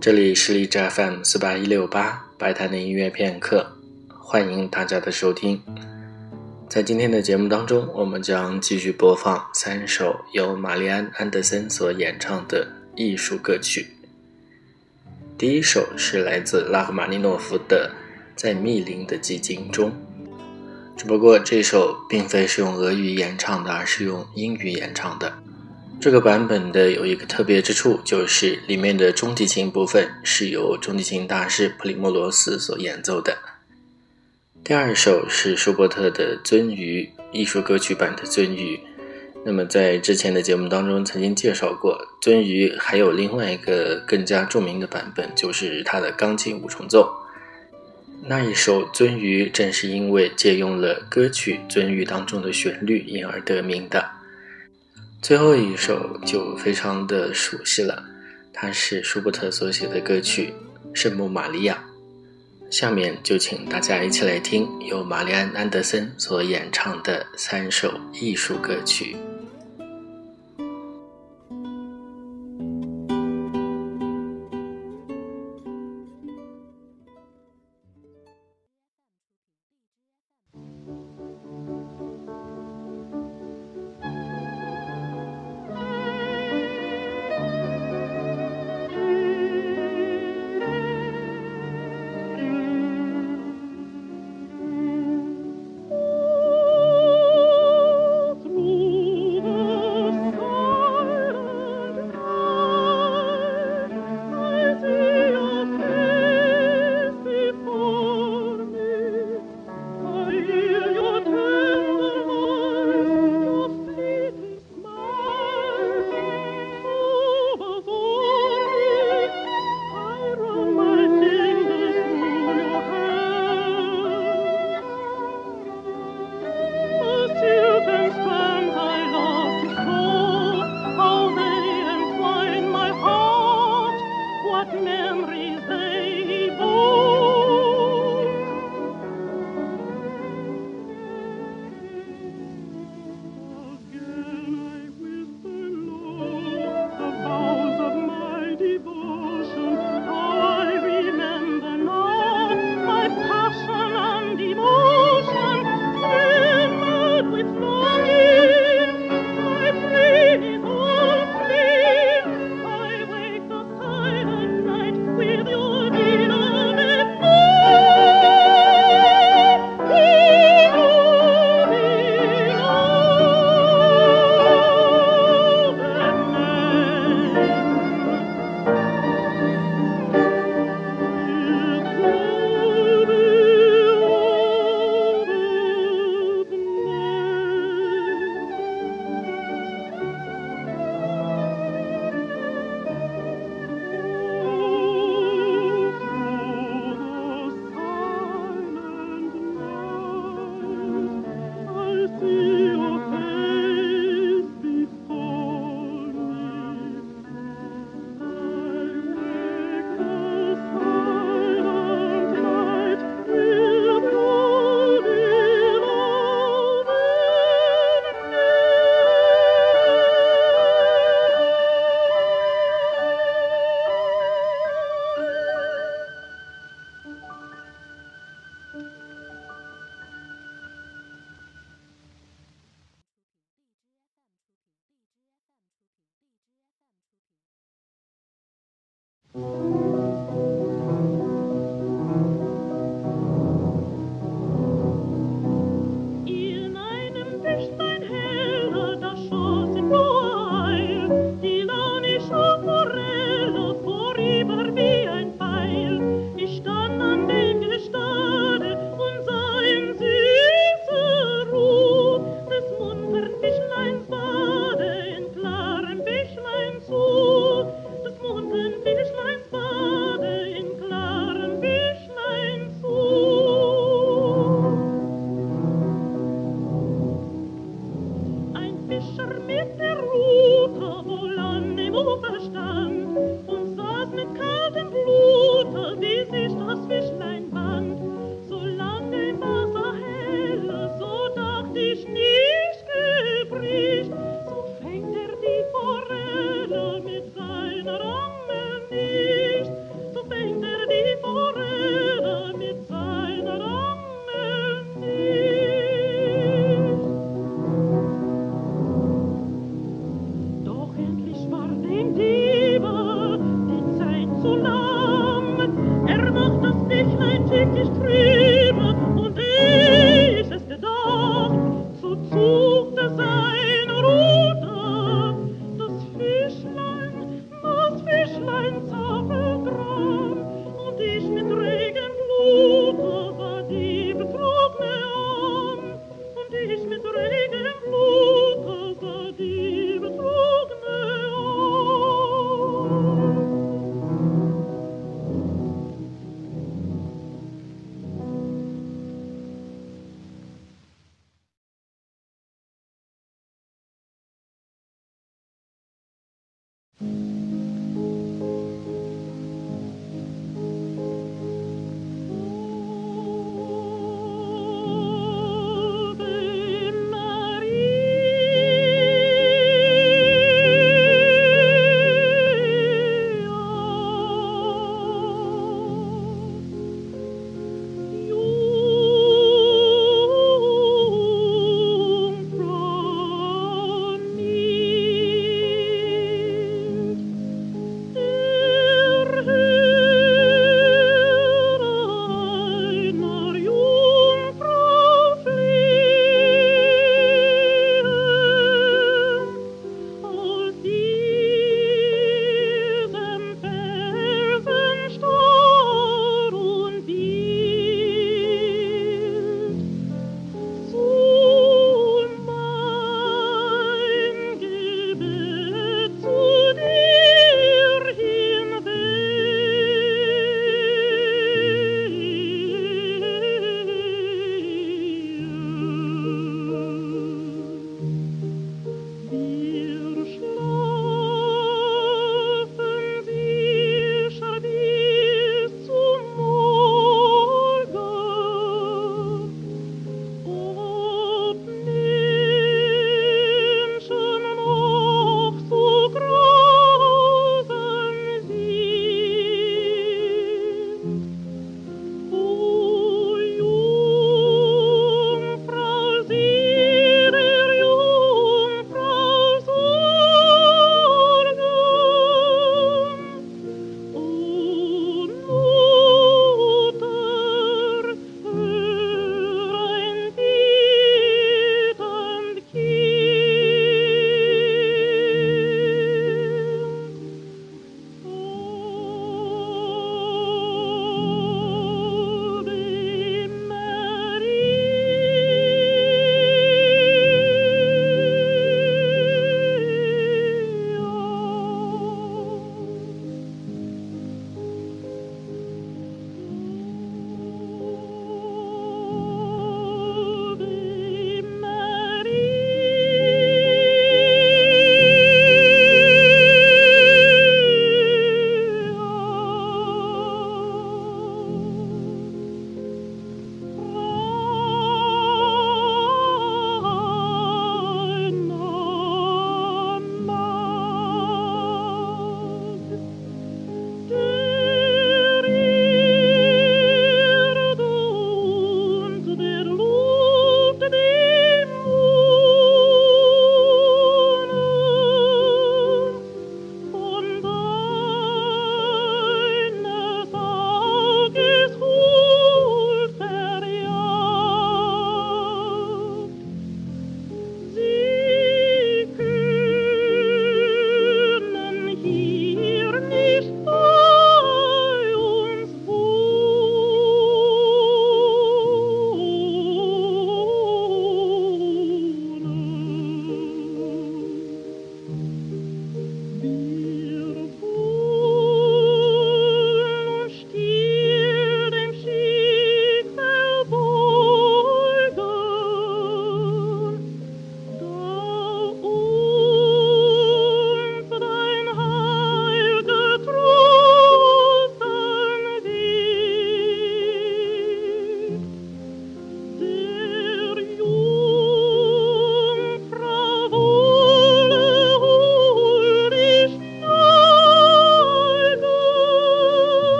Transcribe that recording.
这里是荔枝 FM 四八一六八白谈的音乐片刻，欢迎大家的收听。在今天的节目当中，我们将继续播放三首由玛丽安·安德森所演唱的艺术歌曲。第一首是来自拉赫玛尼诺夫的《在密林的寂静中》，只不过这首并非是用俄语演唱的，而是用英语演唱的。这个版本的有一个特别之处，就是里面的中提琴部分是由中提琴大师普里莫罗斯所演奏的。第二首是舒伯特的《鳟鱼》艺术歌曲版的《鳟鱼》。那么在之前的节目当中曾经介绍过，《鳟鱼》还有另外一个更加著名的版本，就是它的钢琴五重奏。那一首《鳟鱼》正是因为借用了歌曲《鳟鱼》当中的旋律，因而得名的。最后一首就非常的熟悉了，它是舒伯特所写的歌曲《圣母玛利亚》。下面就请大家一起来听由玛丽安·安德森所演唱的三首艺术歌曲。